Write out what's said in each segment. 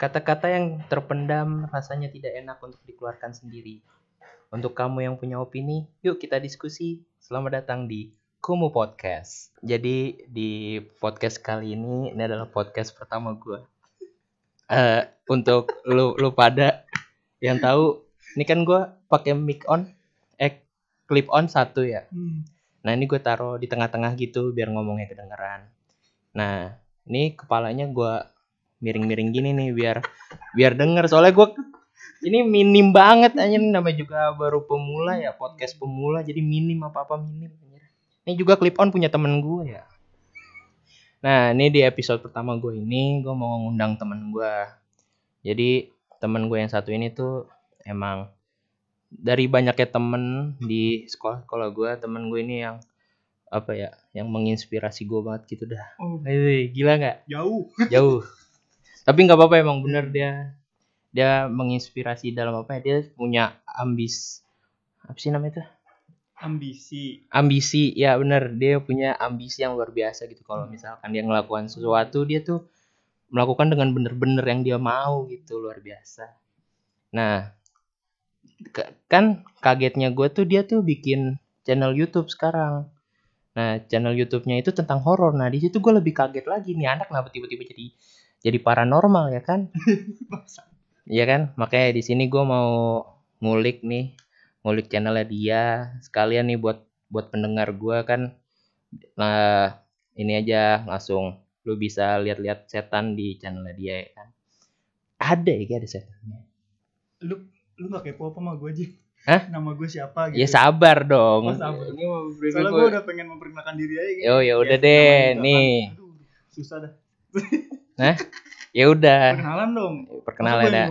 Kata-kata yang terpendam rasanya tidak enak untuk dikeluarkan sendiri. Untuk kamu yang punya opini, yuk kita diskusi. Selamat datang di Kumu Podcast. Jadi di podcast kali ini ini adalah podcast pertama gue. Eh untuk lu lu pada yang tahu, ini kan gue pakai mic on, eh clip on satu ya. Nah ini gue taruh di tengah-tengah gitu biar ngomongnya kedengeran. Nah ini kepalanya gue miring-miring gini nih biar biar denger. Soalnya gue ini minim banget aja nih namanya juga baru pemula ya podcast pemula. Jadi minim apa apa minim. Ini juga clip on punya temen gue ya. Nah ini di episode pertama gue ini gue mau ngundang temen gue jadi temen gue yang satu ini tuh emang dari banyaknya temen di sekolah sekolah gue temen gue ini yang apa ya yang menginspirasi gue banget gitu dah. Oh, gila nggak? Jauh. jauh tapi nggak apa-apa emang bener dia. Dia menginspirasi dalam apa ya? Dia punya ambis apa sih namanya itu? Ambisi. ambisi ya bener. Dia punya ambisi yang luar biasa gitu. Kalau misalkan dia ngelakukan sesuatu dia tuh melakukan dengan bener-bener yang dia mau gitu luar biasa. Nah kan kagetnya gue tuh dia tuh bikin channel YouTube sekarang. Nah channel YouTube-nya itu tentang horor. Nah di situ gue lebih kaget lagi. Nih anak kenapa tiba-tiba jadi jadi paranormal ya kan Iya kan makanya di sini gue mau ngulik nih ngulik channelnya dia sekalian nih buat buat pendengar gue kan nah ini aja langsung lu bisa lihat-lihat setan di channelnya dia ya kan ada ya ada setannya Lu lu gak kepo apa sama gue aja? Hah? Nama gue siapa gitu? ya sabar dong Oh, sabar. ini mau Soalnya gua- gue udah pengen memperkenalkan diri aja gitu. Yo, ya udah deh, itu. nih. Aduh, susah dah. ya udah. Perkenalan dong. perkenalan ya.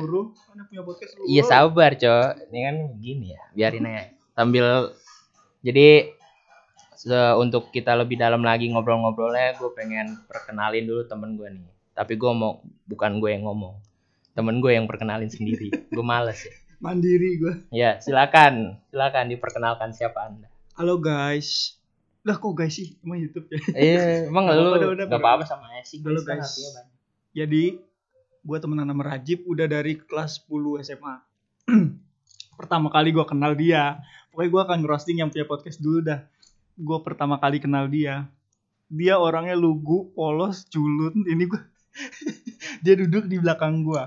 Iya sabar cok. Ini kan gini ya Biarin aja. Sambil Jadi Untuk kita lebih dalam lagi ngobrol-ngobrolnya Gue pengen perkenalin dulu temen gue nih. Tapi gue mau Bukan gue yang ngomong. Temen gue yang perkenalin sendiri. Gue males ya. Mandiri gue. Ya silakan. Silakan diperkenalkan siapa anda. Halo guys. Lah kok guys sih? Emang YouTube ya? Eh emang lu udah, Gak apa-apa sama sih Halo, kan guys. Jadi gue temenan sama Rajib udah dari kelas 10 SMA. pertama kali gue kenal dia. Pokoknya gue akan roasting yang punya podcast dulu dah. Gue pertama kali kenal dia. Dia orangnya lugu, polos, culun. Ini gue dia duduk di belakang gue.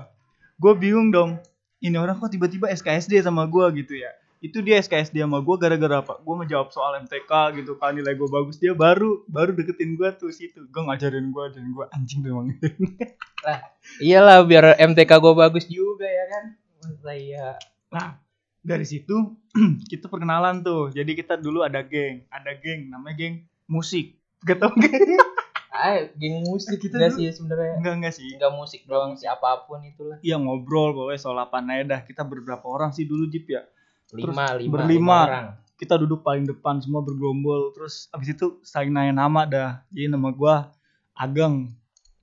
Gue bingung dong. Ini orang kok tiba-tiba SKSD sama gue gitu ya. Itu dia SKSD sama gue gara-gara apa? Gue ngejawab soal MTK gitu kan nilai gue bagus. Dia baru baru deketin gue tuh situ. Gue ngajarin gue dan gue anjing tuh emang. Iyalah biar MTK gue bagus juga ya kan Masa iya Nah, dari situ kita perkenalan tuh. Jadi kita dulu ada geng, ada geng namanya geng musik. Gak tau geng? Ah, geng musik Kita dulu- sih sebenarnya Enggak enggak sih. enggak musik doang sih apa pun itulah Iya ngobrol pokoknya soal apa aja dah. Kita beberapa orang sih dulu Jip ya. Lima lima berlima. lima orang Kita duduk paling depan semua bergerombol. Terus abis itu saling nanya nama dah. Jadi nama gua Ageng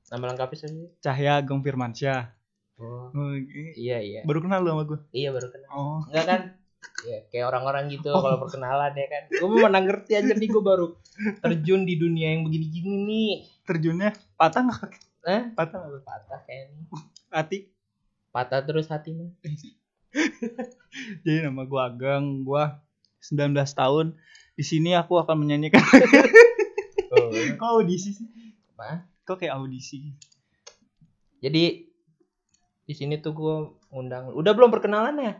nama lengkapnya sih? Cahya Ageng Firmansyah. oh Oh, iya iya Baru kenal lu sama gua. iya baru kenal Oh. enggak kan ya kayak orang-orang gitu kalau perkenalan ya kan gue mana ngerti aja nih gue baru terjun di dunia yang begini-gini nih Terjunnya patah nggak? eh Patah nggak? patah kayaknya Hati. patah terus hatinya Jadi nama gua Ageng, gua 19 tahun. Di sini aku akan menyanyikan. oh, Kok audisi sih? apa? Kok kayak audisi? jadi di sini tuh gue undang udah belum perkenalan ya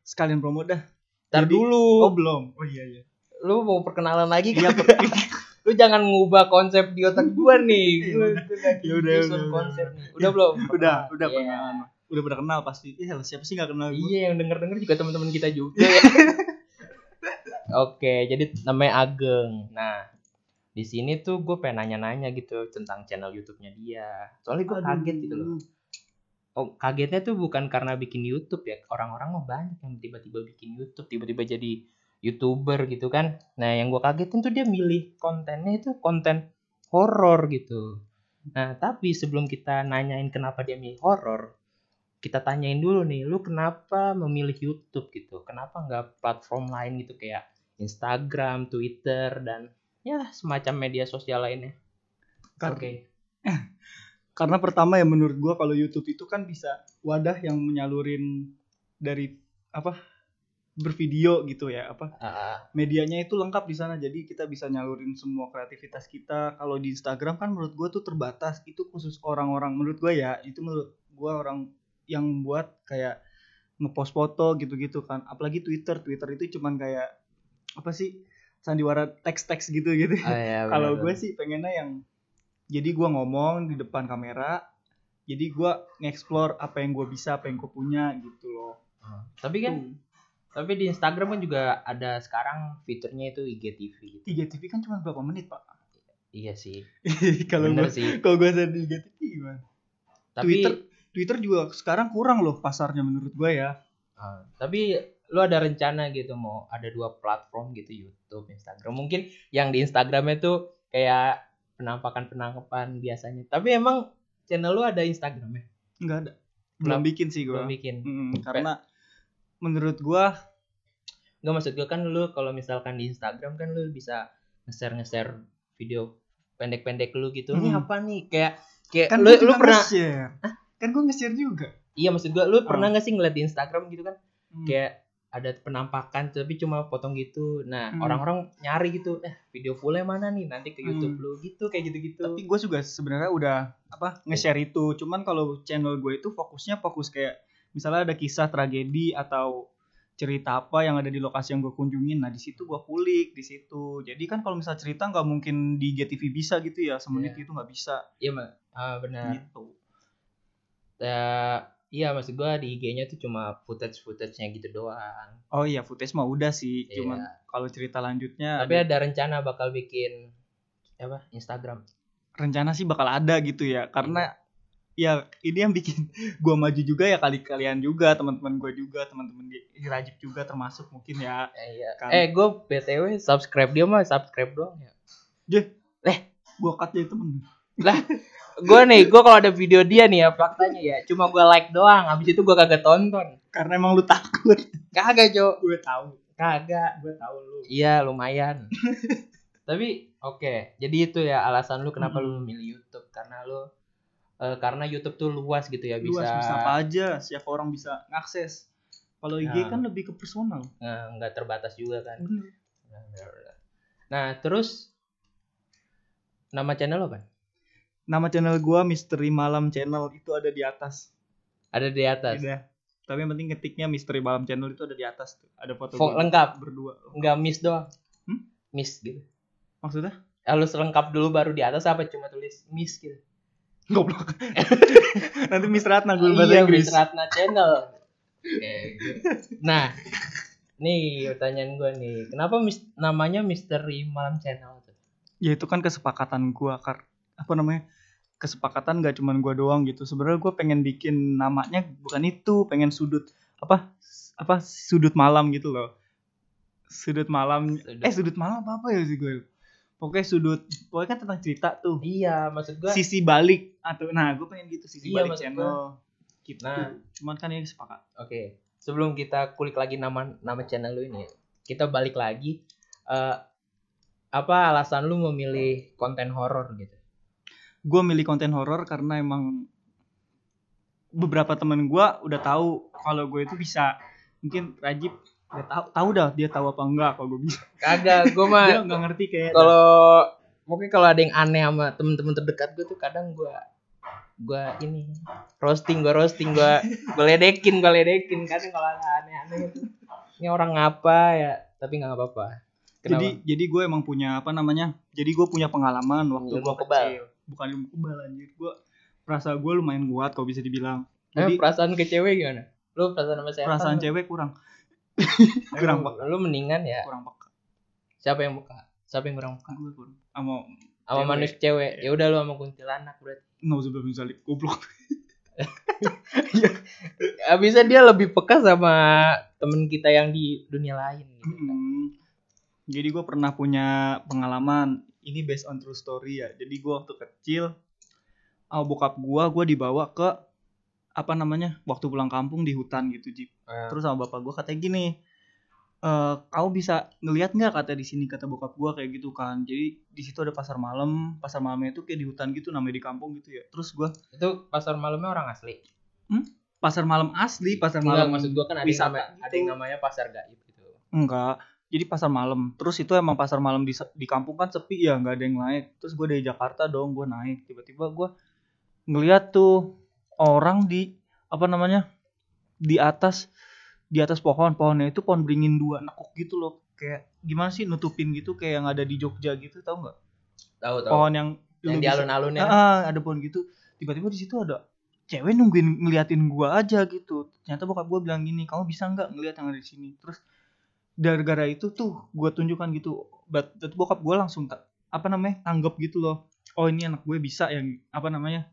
Sekalian promo dah. Ntar Jadi- dulu Oh belum. Oh iya iya. lu mau perkenalan lagi Iya, kan? lu jangan ngubah konsep di otak gua nih Iya, udah. tuh lagi Ya udah, udah, udah. konsep nih udah belum Udah, udah Iya. Udah pernah kenal pasti. Iya, siapa sih nggak kenal gua? iya yang denger denger juga teman-teman kita juga. Ya oke jadi namanya Ageng. Nah di sini tuh gue pengen nanya-nanya gitu tentang channel YouTube-nya dia. Soalnya gue kaget gitu loh. Oh, kagetnya tuh bukan karena bikin YouTube ya. Orang-orang mah banyak yang tiba-tiba bikin YouTube tiba-tiba jadi youtuber gitu kan. Nah yang gue kagetin tuh dia milih kontennya itu konten horor gitu. Nah tapi sebelum kita nanyain kenapa dia milih horor kita tanyain dulu nih lu kenapa memilih YouTube gitu? Kenapa nggak platform lain gitu kayak Instagram Twitter dan ya semacam media sosial lainnya? Kar- oke. Karena pertama ya menurut gua kalau YouTube itu kan bisa wadah yang menyalurin dari apa bervideo gitu ya apa ah. medianya itu lengkap di sana. Jadi kita bisa nyalurin semua kreativitas kita. Kalau di Instagram kan menurut gua tuh terbatas. Itu khusus orang-orang menurut gua ya itu menurut gua orang yang buat kayak ngepost foto gitu-gitu kan apalagi Twitter Twitter itu cuman kayak apa sih sandiwara teks-teks gitu gitu Ah, iya, kalau gue sih pengennya yang jadi gua ngomong di depan kamera jadi gua nge-explore apa yang gue bisa apa yang gue punya gitu loh Ah. Tapi kan Tuh. tapi di Instagram kan juga ada sekarang fiturnya itu IGTV gitu. IGTV kan cuma berapa menit pak Iya sih. kalau gue sih. kalau gue di IGTV gimana Tapi Twitter Twitter juga sekarang kurang loh pasarnya menurut gue ya ah, tapi lu ada rencana gitu mau ada dua platform gitu YouTube, Instagram. Mungkin yang di Instagramnya tuh kayak penampakan-penampakan biasanya. Tapi emang channel lu ada Instagramnya? nggak ada belum bikin sih gue Belum bikin. karena menurut gue Enggak maksud gue kan lu kalau misalkan di Instagram kan lu bisa nge-share nge-share video pendek-pendek lu gitu. Ini Hmm. apa nih? Kayak kayak kan lu lu pernah nge-share kan gue nge-share juga Iya maksud gua lu pernah Oh. nggak sih ngeliat di Instagram gitu kan Hmm. kayak ada penampakan tapi cuma potong gitu. Nah, Hmm. orang-orang nyari gitu, eh video fullnya mana nih? Nanti ke YouTube Hmm. lu gitu kayak gitu-gitu. tapi gue juga sebenarnya udah apa nge-share itu cuman kalau channel gue itu fokusnya fokus kayak misalnya ada kisah tragedi atau cerita apa yang ada di lokasi yang gue kunjungin nah di situ gue kulik di situ jadi kan kalau misalnya cerita nggak mungkin di GTV bisa gitu ya semenit Iya. itu nggak bisa Iya, Mbak. Ah, benar. gitu Ya, iya maksud gua di IG-nya tuh cuma footage-footage-nya gitu doang. oh iya footage mah udah sih Iya. cuman kalau cerita lanjutnya Tapi ada rencana bakal bikin apa? Instagram. rencana sih bakal ada gitu ya karena ya ini yang bikin gua maju juga ya kali kalian juga teman-teman gue juga teman-teman Rajib juga termasuk mungkin ya Eh, iya. Kan. Eh, gua BTW subscribe dia mah subscribe doang ya. gua cut jadi temen gue nih, gue kalau ada video dia nih ya faktanya ya, cuma gue like doang. Habis itu gue kagak tonton. karena emang lu takut Kagak, Cok. gue tahu Kagak. gue tahu lu Iya, lumayan. Tapi oke, jadi itu ya alasan lu kenapa lu Mm-mm. memilih YouTube karena lu eh, karena YouTube tuh luas gitu ya bisa, luas bisa apa aja siapa orang bisa ngakses kalau IG Nah. kan lebih ke personal eh, nggak terbatas juga kan. bener Nah, terus nama channel lo kan? Nama channel gua Misteri Malam Channel itu ada di atas Ada di atas. Udah. tapi yang penting ketiknya Misteri Malam Channel itu ada di atas tuh ada foto gua lengkap, berdua nggak miss doang. Hmm? Miss gitu. maksudnya Harus lengkap dulu baru di atas apa cuma tulis miss gitu. goblok nanti Miss Ratna gue bahasa iya, Inggris Miss Ratna Channel. Nah, nih pertanyaan gue nih, kenapa mis- namanya Misteri Malam Channel ya itu kan kesepakatan gua kar apa namanya kesepakatan gak cuman gua doang gitu sebenarnya gua pengen bikin namanya bukan itu pengen sudut apa apa sudut malam gitu loh sudut malam Sudut- eh sudut malam apa apa ya sih gue pokoknya sudut pokoknya kan tentang cerita tuh Iya, maksud gue. sisi balik atau nah gue pengen gitu sisi Iya, balik channel gitu Nah. cuman kan ini sepakat Oke, sebelum kita kulik lagi nama nama channel lu ini, kita balik lagi. eh apa alasan lu memilih konten horor gitu? Gue milih konten horor karena emang beberapa temen gue udah tahu kalau gue itu bisa. Mungkin Rajib udah tahu tahu dah dia tahu apa enggak kalau gue bisa. Kagak, gue dia mah nggak ngerti kayak kalau mungkin kalau ada yang aneh sama temen-temen terdekat gue tuh kadang gue gue ini roasting gue roasting gue gue ledekin gue ledekin. Kadang kalau ada aneh-aneh itu ini orang ngapa ya? Tapi nggak apa-apa. Kenapa? jadi jadi gue emang punya apa namanya jadi gue punya pengalaman waktu gue kebal. kecil bukan ilmu kebal anjir. Gue perasa gue lumayan kuat kalau bisa dibilang. Eh, jadi perasaan ke cewek gimana? Lu perasaan sama setan perasaan lu? cewek kurang. Kurang peka. lu mendingan ya. Kurang peka. Siapa yang buka siapa yang kurang peka? Gue kurang. Sama sama manusia cewek. Ya udah lu sama kuntilanak berarti. Nauzubillah min zalik goblok. Ah, bisa dia lebih peka sama temen kita yang di dunia lain gitu kan. Mm. Jadi gue pernah punya pengalaman ini based on true story ya. Jadi gue waktu kecil, oh, bokap gue, gue dibawa ke apa namanya waktu pulang kampung di hutan gitu Jip. Ah. Terus sama bapak gue katanya gini, eh kau bisa ngelihat nggak kata di sini kata bokap gua kayak gitu kan jadi di situ ada pasar malam pasar malamnya itu kayak di hutan gitu namanya di kampung gitu ya terus gua Itu pasar malamnya orang asli. pasar malam asli pasar Enggak, malam maksud gua kan ada yang, nama- gitu. ada yang namanya pasar gaib gitu. enggak jadi pasar malam. Terus itu emang pasar malam di di kampung kan sepi ya nggak ada yang naik. Terus gue dari Jakarta dong gue naik. Tiba-tiba gue ngeliat tuh orang di apa namanya di atas di atas pohon. Pohonnya itu pohon beringin dua nekuk gitu loh. Kayak gimana sih nutupin gitu kayak yang ada di Jogja gitu tau nggak? Tahu tahu. pohon yang yang di bisa- alun-alun ya. Ah, ada pohon gitu. Tiba-tiba di situ ada cewek nungguin ngeliatin gua aja gitu. Ternyata bokap gua bilang gini kamu bisa nggak ngeliat yang ada di sini? Terus gara-gara itu tuh gua tunjukkan gitu but bokap gua langsung tak apa namanya tanggap gitu loh. Oh ini anak gue bisa yang apa namanya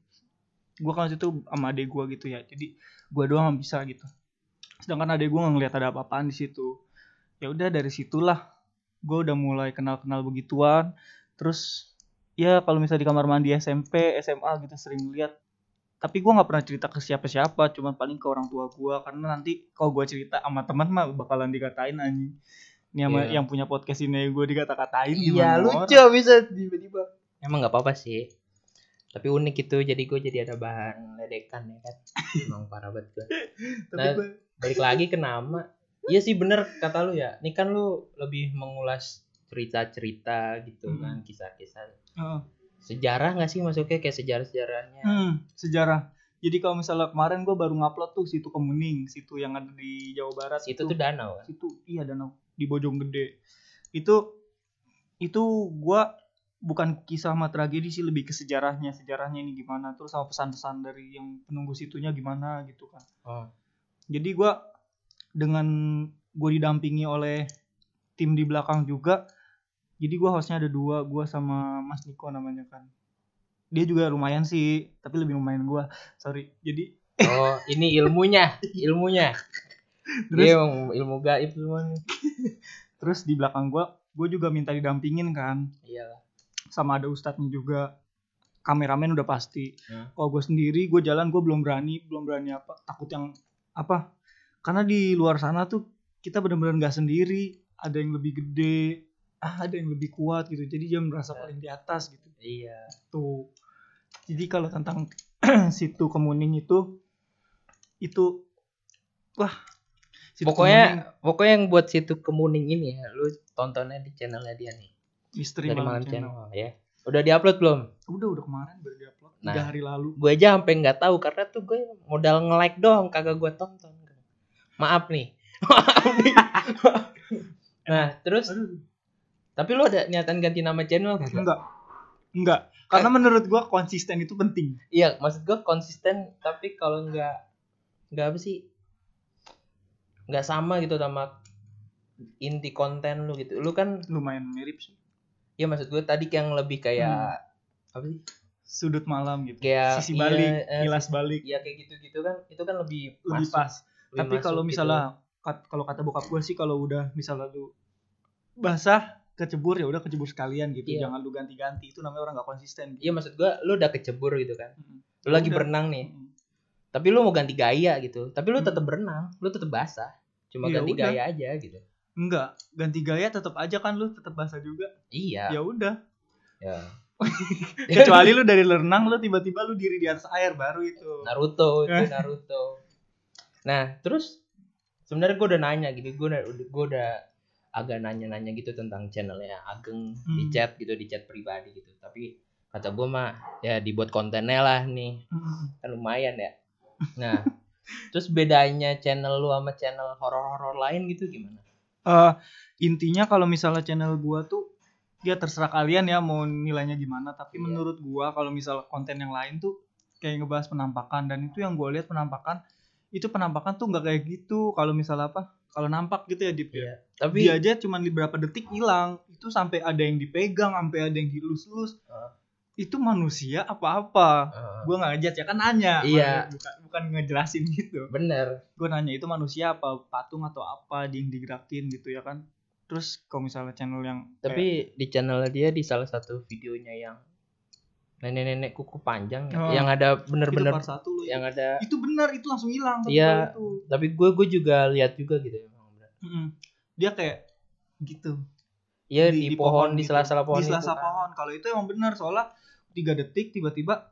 gua kan itu sama adek gua gitu ya jadi gua doang bisa gitu. Sedangkan adek gua nggak ngeliat ada apa-apaan di situ. Ya udah dari situlah gua udah mulai kenal-kenal begituan. Terus ya kalau misalnya di kamar mandi SMP SMA gitu sering lihat tapi gua nggak pernah cerita ke siapa-siapa cuman paling ke orang tua gua karena nanti kalau gua cerita sama teman mah bakalan dikatain anjing ini sama Iya. yang punya podcast ini gua dikata-katain Iya gimana lucu orang? bisa tiba-tiba. Emang nggak apa-apa sih. Tapi unik itu jadi gue jadi ada bahan ledekan ya kan. Emang parah banget gue. tapi Nah, Balik lagi ke nama. Iya sih bener kata lu ya. Ini kan lu lebih mengulas cerita-cerita gitu Hmm. kan, kisah-kisah. Heeh. Sejarah nggak sih masuknya kayak sejarah-sejarahnya? Hmm, sejarah. Jadi kalau misalnya kemarin gua baru ngupload tuh situ Kemuning situ yang ada di Jawa Barat Itu. tuh danau kan. situ iya danau. Di Bojonggede itu itu gua bukan kisah sama tragedi sih lebih ke sejarahnya. Sejarahnya ini gimana terus sama pesan-pesan dari yang penunggu situnya gimana gitu kan Oh. jadi gua dengan gue didampingi oleh tim di belakang juga jadi gua hostnya ada dua gua sama Mas Niko namanya kan dia juga lumayan sih tapi lebih lumayan gua sorry jadi Oh, ini ilmunya, ilmunya. Terus- Dia ilmu gaib semua. nih. terus di belakang gua gue juga minta didampingin kan Iya. sama ada ustadznya juga kameramen udah pasti Hmm. kalau gue sendiri gue jalan gue belum berani belum berani apa takut yang apa karena di luar sana tuh kita benar-benar nggak sendiri ada yang lebih gede ah, ada yang lebih kuat gitu jadi dia merasa paling di atas gitu Iya. tuh jadi kalau tentang situ kemuning itu itu wah situ Pokoknya pokoknya yang buat situ kemuning ini ya, lu tontonnya di channelnya dia nih. Kemuning, misteri Dari malam channel. channel ya. Udah diupload belum? udah udah kemarin baru diupload Nah. tiga hari lalu Gue aja sampai nggak tahu karena tuh gue modal nge-like doang kagak gue tonton. Maaf nih. Maaf nih. nah, terus Aduh. Tapi lu ada niatan ganti nama channel kagak? enggak. Enggak. Karena menurut gua konsisten itu penting. Iya, maksud gue konsisten tapi kalau nggak nggak apa sih? Nggak sama gitu sama inti konten lu gitu. Lu kan lumayan mirip sih. Ya maksud gue tadi yang lebih kayak apa sih? sudut malam gitu. Kayak sisi iya, balik eh, kilas balik. Iya kayak gitu-gitu kan itu kan lebih lebih masuk, pas. Lebih tapi kalau gitu. misalnya kat- kalau kata bokap gue sih kalau udah misalnya lu basah kecebur ya udah kecebur sekalian gitu Iya. jangan lu ganti-ganti itu namanya orang nggak konsisten gitu. Iya maksud gue lu udah kecebur gitu kan. Mm. Lu lagi Udah. berenang nih. Mm. Tapi lu mau ganti gaya gitu. Tapi lu tetap berenang, lu tetap basah. Cuma Ya ganti udah. gaya aja gitu. enggak ganti gaya tetap aja kan lu tetap basah juga Iya. ya udah Ya. kecuali lu dari renang lu tiba-tiba lu diri di atas air baru itu Naruto itu Naruto. Nah, terus sebenarnya gue udah nanya gitu, gue udah gue udah agak nanya-nanya gitu tentang channelnya Ageng di Hmm. chat gitu, di chat pribadi gitu. Tapi kata gue mah ya dibuat kontennya lah nih, Mm. kan lumayan ya. Nah, terus bedanya channel lu sama channel horor-horor lain gitu gimana? Eh, intinya kalau misalnya channel gua tuh ya terserah kalian ya mau nilainya gimana tapi Iya. menurut gua kalau misal konten yang lain tuh kayak ngebahas penampakan dan itu yang gua lihat penampakan itu penampakan tuh nggak kayak gitu kalau misal apa kalau nampak gitu ya di Iya. Tapi dia aja cuma di berapa detik hilang. Itu sampai ada yang dipegang sampai ada yang dilus-lus. Ah. itu manusia apa-apa? Gua nggak ngejat ya kan nanya. Iya. bukan bukan ngejelasin gitu. Bener. gue nanya itu manusia apa? Patung atau apa yang digerakin? Gitu ya kan. Terus kalau misalnya channel yang kayak- Tapi di channel dia di salah satu videonya yang nenek-nenek kuku panjang ya, Oh. yang ada bener-bener satu loh yang ada itu benar itu langsung hilang Iya. tapi gue gue juga lihat juga gitu emang bener. Mm-mm. dia kayak gitu Iya di, pohon, di gitu. sela-sela pohon di sela-sela kan. pohon kalau itu emang benar soalnya tiga detik tiba-tiba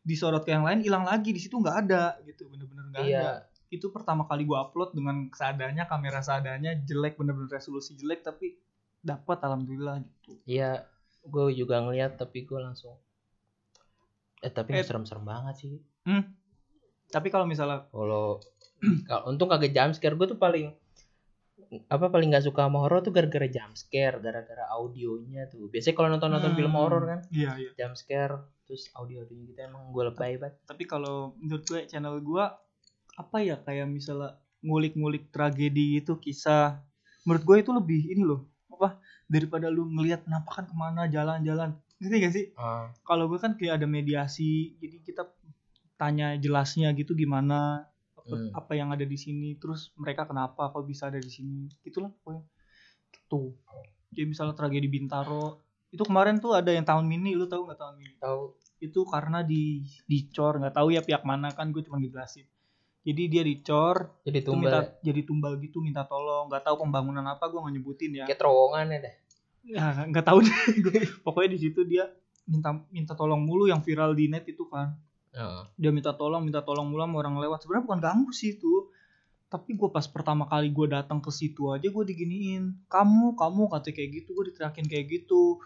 disorot ke yang lain hilang lagi di situ nggak ada gitu bener-bener nggak Iya. ada itu pertama kali gua upload dengan seadanya kamera seadanya jelek bener-bener resolusi jelek tapi dapat alhamdulillah gitu Iya, gue juga ngeliat tapi gue langsung eh tapi Eh. serem-serem banget sih. tapi kalau misalnya Kalau kalau untung kagak jump scare gue tuh paling apa paling nggak suka sama horor tuh gara-gara jump scare, gara-gara audionya tuh. Biasanya kalau nonton-nonton film Hmm, horor kan iya iya jump scare terus audio-audio gitu emang gue lebay banget. tapi kalau menurut gue channel gua apa ya kayak misalnya ngulik-ngulik tragedi itu kisah menurut gue itu lebih ini loh apa daripada lu ngelihat penampakan ke mana jalan-jalan ngerti gak sih? Ah, kalau gue kan kayak ada mediasi jadi kita tanya jelasnya gitu gimana apa, Hmm. apa yang ada di sini terus mereka kenapa kok bisa ada di sini gitulah pokoknya. Gitu. Jadi misalnya tragedi Bintaro itu kemarin tuh ada yang tahun mini lu tahu nggak tahun mini? Tahu. Itu karena di dicor nggak tahu ya pihak mana kan gue cuma ngejelasin. Jadi dia dicor jadi itu minta tumbal jadi tumbal gitu minta tolong. Nggak tahu pembangunan apa gue nggak nyebutin ya. Kayak terowongan ya deh. Ya nggak tahu deh. Pokoknya di situ dia minta minta tolong mulu yang viral di net itu kan. Heeh. dia minta tolong minta tolong mulu sama orang lewat. Sebenarnya bukan ganggu sih itu. Tapi gue pas pertama kali gue datang ke situ aja gue diginiin. Kamu kamu kata kayak gitu. Gue diteriakin kayak gitu.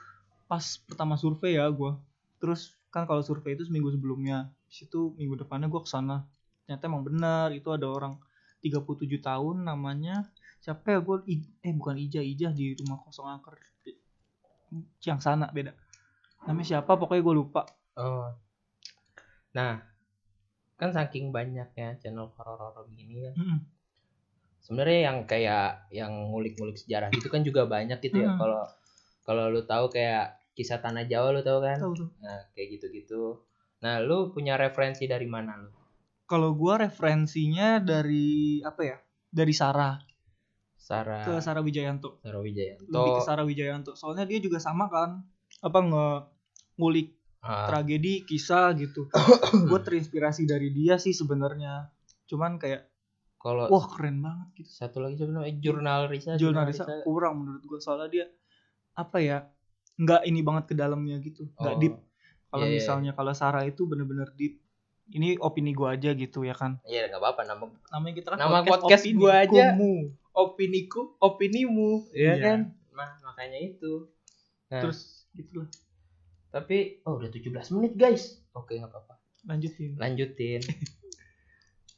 Pas pertama survei ya gue terus kan kalau survei itu seminggu sebelumnya. Di situ minggu depannya gue ke sana ternyata emang benar itu ada orang 37 tahun namanya siapa ya gue eh bukan Ija Ija di rumah kosong angker Ciang sana beda namanya siapa pokoknya gue lupa Oh. Nah, kan saking banyaknya channel horor-horor begini kan. Mm-mm. Sebenarnya yang kayak yang ngulik-ngulik sejarah itu kan juga banyak gitu ya. Kalau kalau lu tahu kayak kisah tanah Jawa lu tahu kan? tahu tuh Nah, kayak gitu-gitu. Nah, lu punya referensi dari mana lu? kalau gua referensinya dari apa ya dari Sarah Sarah. Ke Sarah Wijayanto. Sarah Wijayanto. lebih ke Sarah Wijayanto. Soalnya dia juga sama kan apa nge ngulik Ah, tragedi kisah gitu. Gue terinspirasi dari dia sih sebenarnya. Cuman kayak kalau wah keren banget gitu. satu lagi sebenarnya eh, jurnal Risa. jurnalisnya kurang menurut gue soalnya dia apa ya nggak ini banget ke dalamnya gitu. Nggak Oh, deep. Kalau iya, iya. misalnya kalau Sarah itu bener-bener deep. Ini opini gue aja gitu ya kan. Iya, nggak apa-apa. Nama namanya kita kan Nama podcast opini, gua aja. kumu. Opiniku, opinimu, ya Iya. kan? Nah, makanya itu. Nah, terus gitulah tapi oh udah 17 menit, guys. Oke, nggak apa-apa. lanjutin Lanjutin.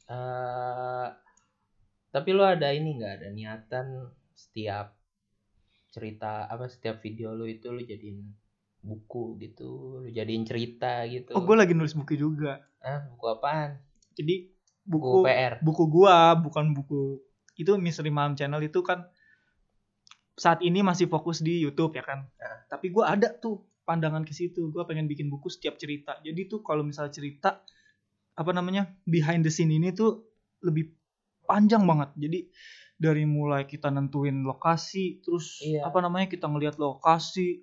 Eh tapi lu ada ini nggak ada niatan setiap cerita apa setiap video lu itu lu jadiin buku gitu, lu jadiin cerita gitu. oh gue lagi nulis buku juga Ah, buku apaan? jadi Buku, buku PR. buku gua bukan buku itu Misteri Malam Channel itu kan saat ini masih fokus di YouTube ya kan. Ah. Tapi gua ada tuh pandangan ke situ. Gua pengen bikin buku setiap cerita. Jadi tuh kalau misalnya cerita apa namanya behind the scene ini tuh lebih panjang banget. Jadi dari mulai kita nentuin lokasi, terus Iya. apa namanya kita ngelihat lokasi,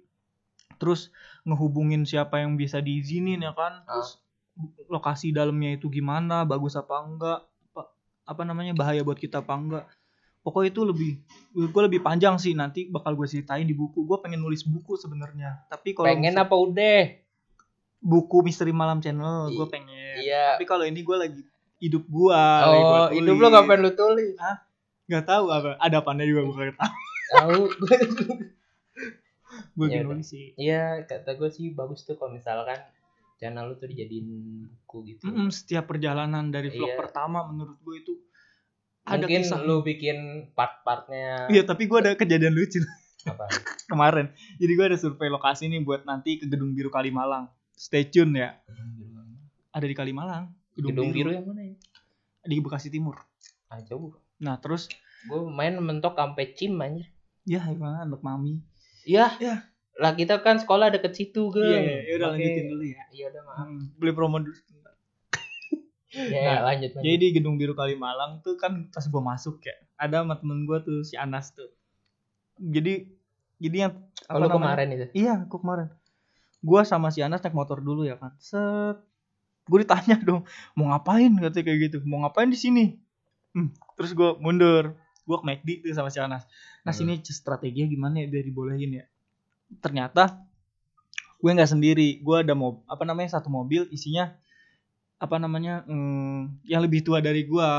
terus ngehubungin siapa yang bisa diizinin ya kan, Ah. terus lokasi dalamnya itu gimana, bagus apa enggak, apa, apa namanya bahaya buat kita apa enggak. Pokoknya itu lebih, gue lebih panjang sih nanti bakal gue ceritain di buku. Gue pengen nulis buku sebenarnya. Tapi kalau Pengen apa udah? buku Misteri Malam Channel, gue pengen. Iya. Tapi kalau ini gue lagi hidup gue. lagi gua Oh, hidup lu ngapain lu tulis? Gak tahu apa, ada apanya juga gue gak tahu. Tahu. Gue Ya udah. nulis sih. Iya, kata gue sih bagus tuh kalau misalkan channel lu tuh dijadiin buku gitu. Mm-mm, setiap perjalanan dari vlog Iya. pertama menurut gue itu ada Mungkin kisah. lu bikin part-partnya Iya, tapi gue ada kejadian lucu apa? kemarin. Jadi gue ada survei lokasi nih buat nanti ke Gedung Biru Kalimalang. Stay tune ya. Ada di Kalimalang. Gedung biru yang mana ya? Di Bekasi Timur. Ah, jauh. Nah, terus Gue main mentok sampai Cim anjir. ya emang anak mami. Iya. Iya. Lah kita kan sekolah deket situ, Geng. Iya, iya, ya udah Oke. lanjutin dulu ya. Iya udah maaf. Hmm, boleh promo dulu. Ya, Nah, lanjut lanjut. Jadi di Gedung Biru Kalimalang tuh kan pas gue masuk ya, ada sama temen gue tuh si Anas tuh. Jadi jadi yang Kalau kemarin itu. Iya, aku kemarin. Gua sama si Anas naik motor dulu ya kan. Set. Gue ditanya dong, mau ngapain katanya kayak gitu. Mau ngapain di sini? Hmm, terus gue mundur. Gue ke McD tuh sama si Anas. Nah Hmm. sini strateginya gimana ya biar dibolehin ya. Ternyata gue nggak sendiri. Gue ada mob apa namanya satu mobil isinya apa namanya hmm, yang lebih tua dari gue.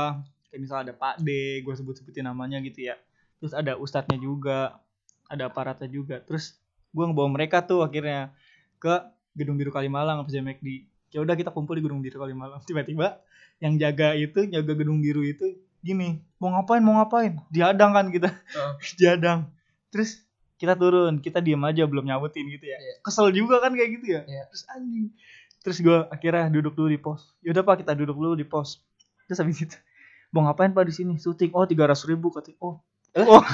Kayak misalnya ada Pak D, gue sebut-sebutin namanya gitu ya. Terus ada ustadznya juga, ada aparatnya juga. Terus gue ngebawa mereka tuh akhirnya ke gedung biru Kalimalang apa di ya udah kita kumpul di gedung biru Kalimalang tiba-tiba yang jaga itu jaga gedung biru itu gini mau ngapain mau ngapain diadang kan kita Oh. diadang terus kita turun kita diem aja belum nyautin gitu ya. Iya. kesel juga kan kayak gitu ya. Iya. terus anjing. Terus gue akhirnya duduk dulu di pos. Yaudah pak kita duduk dulu di pos. Terus habis itu mau ngapain pak di sini? Syuting. Oh tiga ratus ribu katanya. Oh. Oh.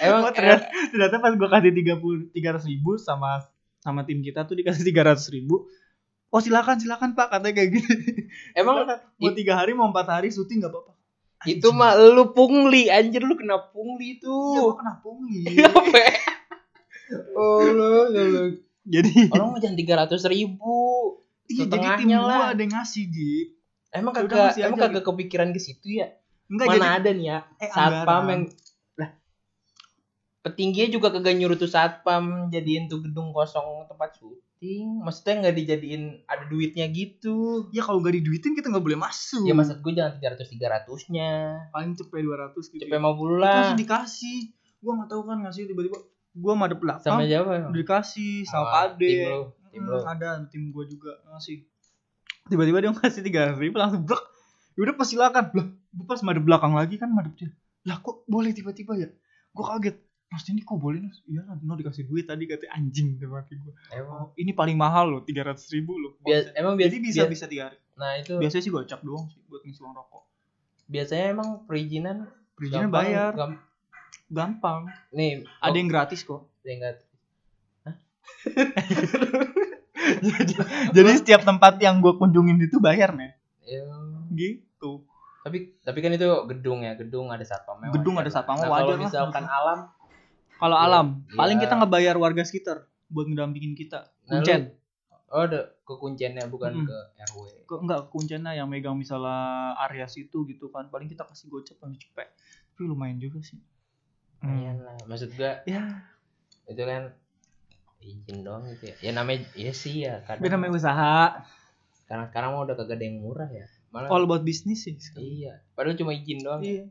Emang Oh, ternyata, ternyata pas gue kasih tiga puluh tiga ratus ribu sama sama tim kita tuh dikasih tiga ratus ribu. Oh silakan silakan pak katanya kayak gitu. Emang Silakan. mau tiga hari mau empat hari syuting nggak apa-apa itu mah lu pungli anjir lu kena pungli iya tuh. gue kena pungli Apa? Oh lu, lu, lu. jadi Orang mah jangan tiga ratus ribu. iya jadi tim setengahnya gue lah. ada yang ngasih Jip Emang kagak emang kagak kepikiran ke situ ya? enggak Mana jadi ada nih ya Eh, satpam anggaran. yang petingginya juga kagak nyuruh tuh satpam jadiin tuh gedung kosong tempat syuting. Maksudnya nggak dijadiin ada duitnya gitu. ya kalau nggak diduitin kita nggak boleh masuk Ya maksud gue jangan tiga ratus tiga ratusnya. paling cepet dua ratus gitu Cepet mau Itu bulan. langsung dikasih gue nggak tahu kan ngasih tiba-tiba gue madep belakang Sama siapa? udah dikasih sama Sama Pade tim lu, tim lu. ada tim gue juga ngasih tiba-tiba dia ngasih tiga ribu langsung blok udah pas silakan lah gue pas madep belakang lagi kan madep dia lah kok boleh tiba-tiba ya gue kaget Mas ini kok boleh Mas? Iya lah, no dikasih duit tadi katanya anjing sama gue. Emang Oh, ini paling mahal loh, tiga ratus ribu loh. bias, emang biasa Jadi bisa bisa tiga hari. Nah itu Biasanya sih gocap doang sih buat ngisi uang rokok. biasanya emang perizinan Perizinan gampang- bayar, gam- gampang. nih Ada yang gratis kok. yang nggak Jadi setiap tempat yang gue kunjungin itu bayar nih. ya, Gitu. tapi tapi kan itu gedung ya gedung ada satpamnya Gedung wajar ada lah. satpamnya, nah, kalau wajar lah. misalkan alam Kalau Iya. alam, paling Iya. kita ngebayar warga sekitar buat ngedampingin kita. Nah, Kuncen. oh ada kekunciannya bukan Mm. ke RW Ke, enggak kuncinya yang megang misalnya area situ gitu kan. Paling kita kasih gocap paling cepet. Tapi lumayan juga sih. lumayan lah maksud gua Ya, itu kan izin doang gitu ya ya namanya iya sih ya kadang biar namanya usaha. sekarang sekarang mah udah kagak ada yang murah ya malah All about business sih. iya padahal cuma izin doang Iya.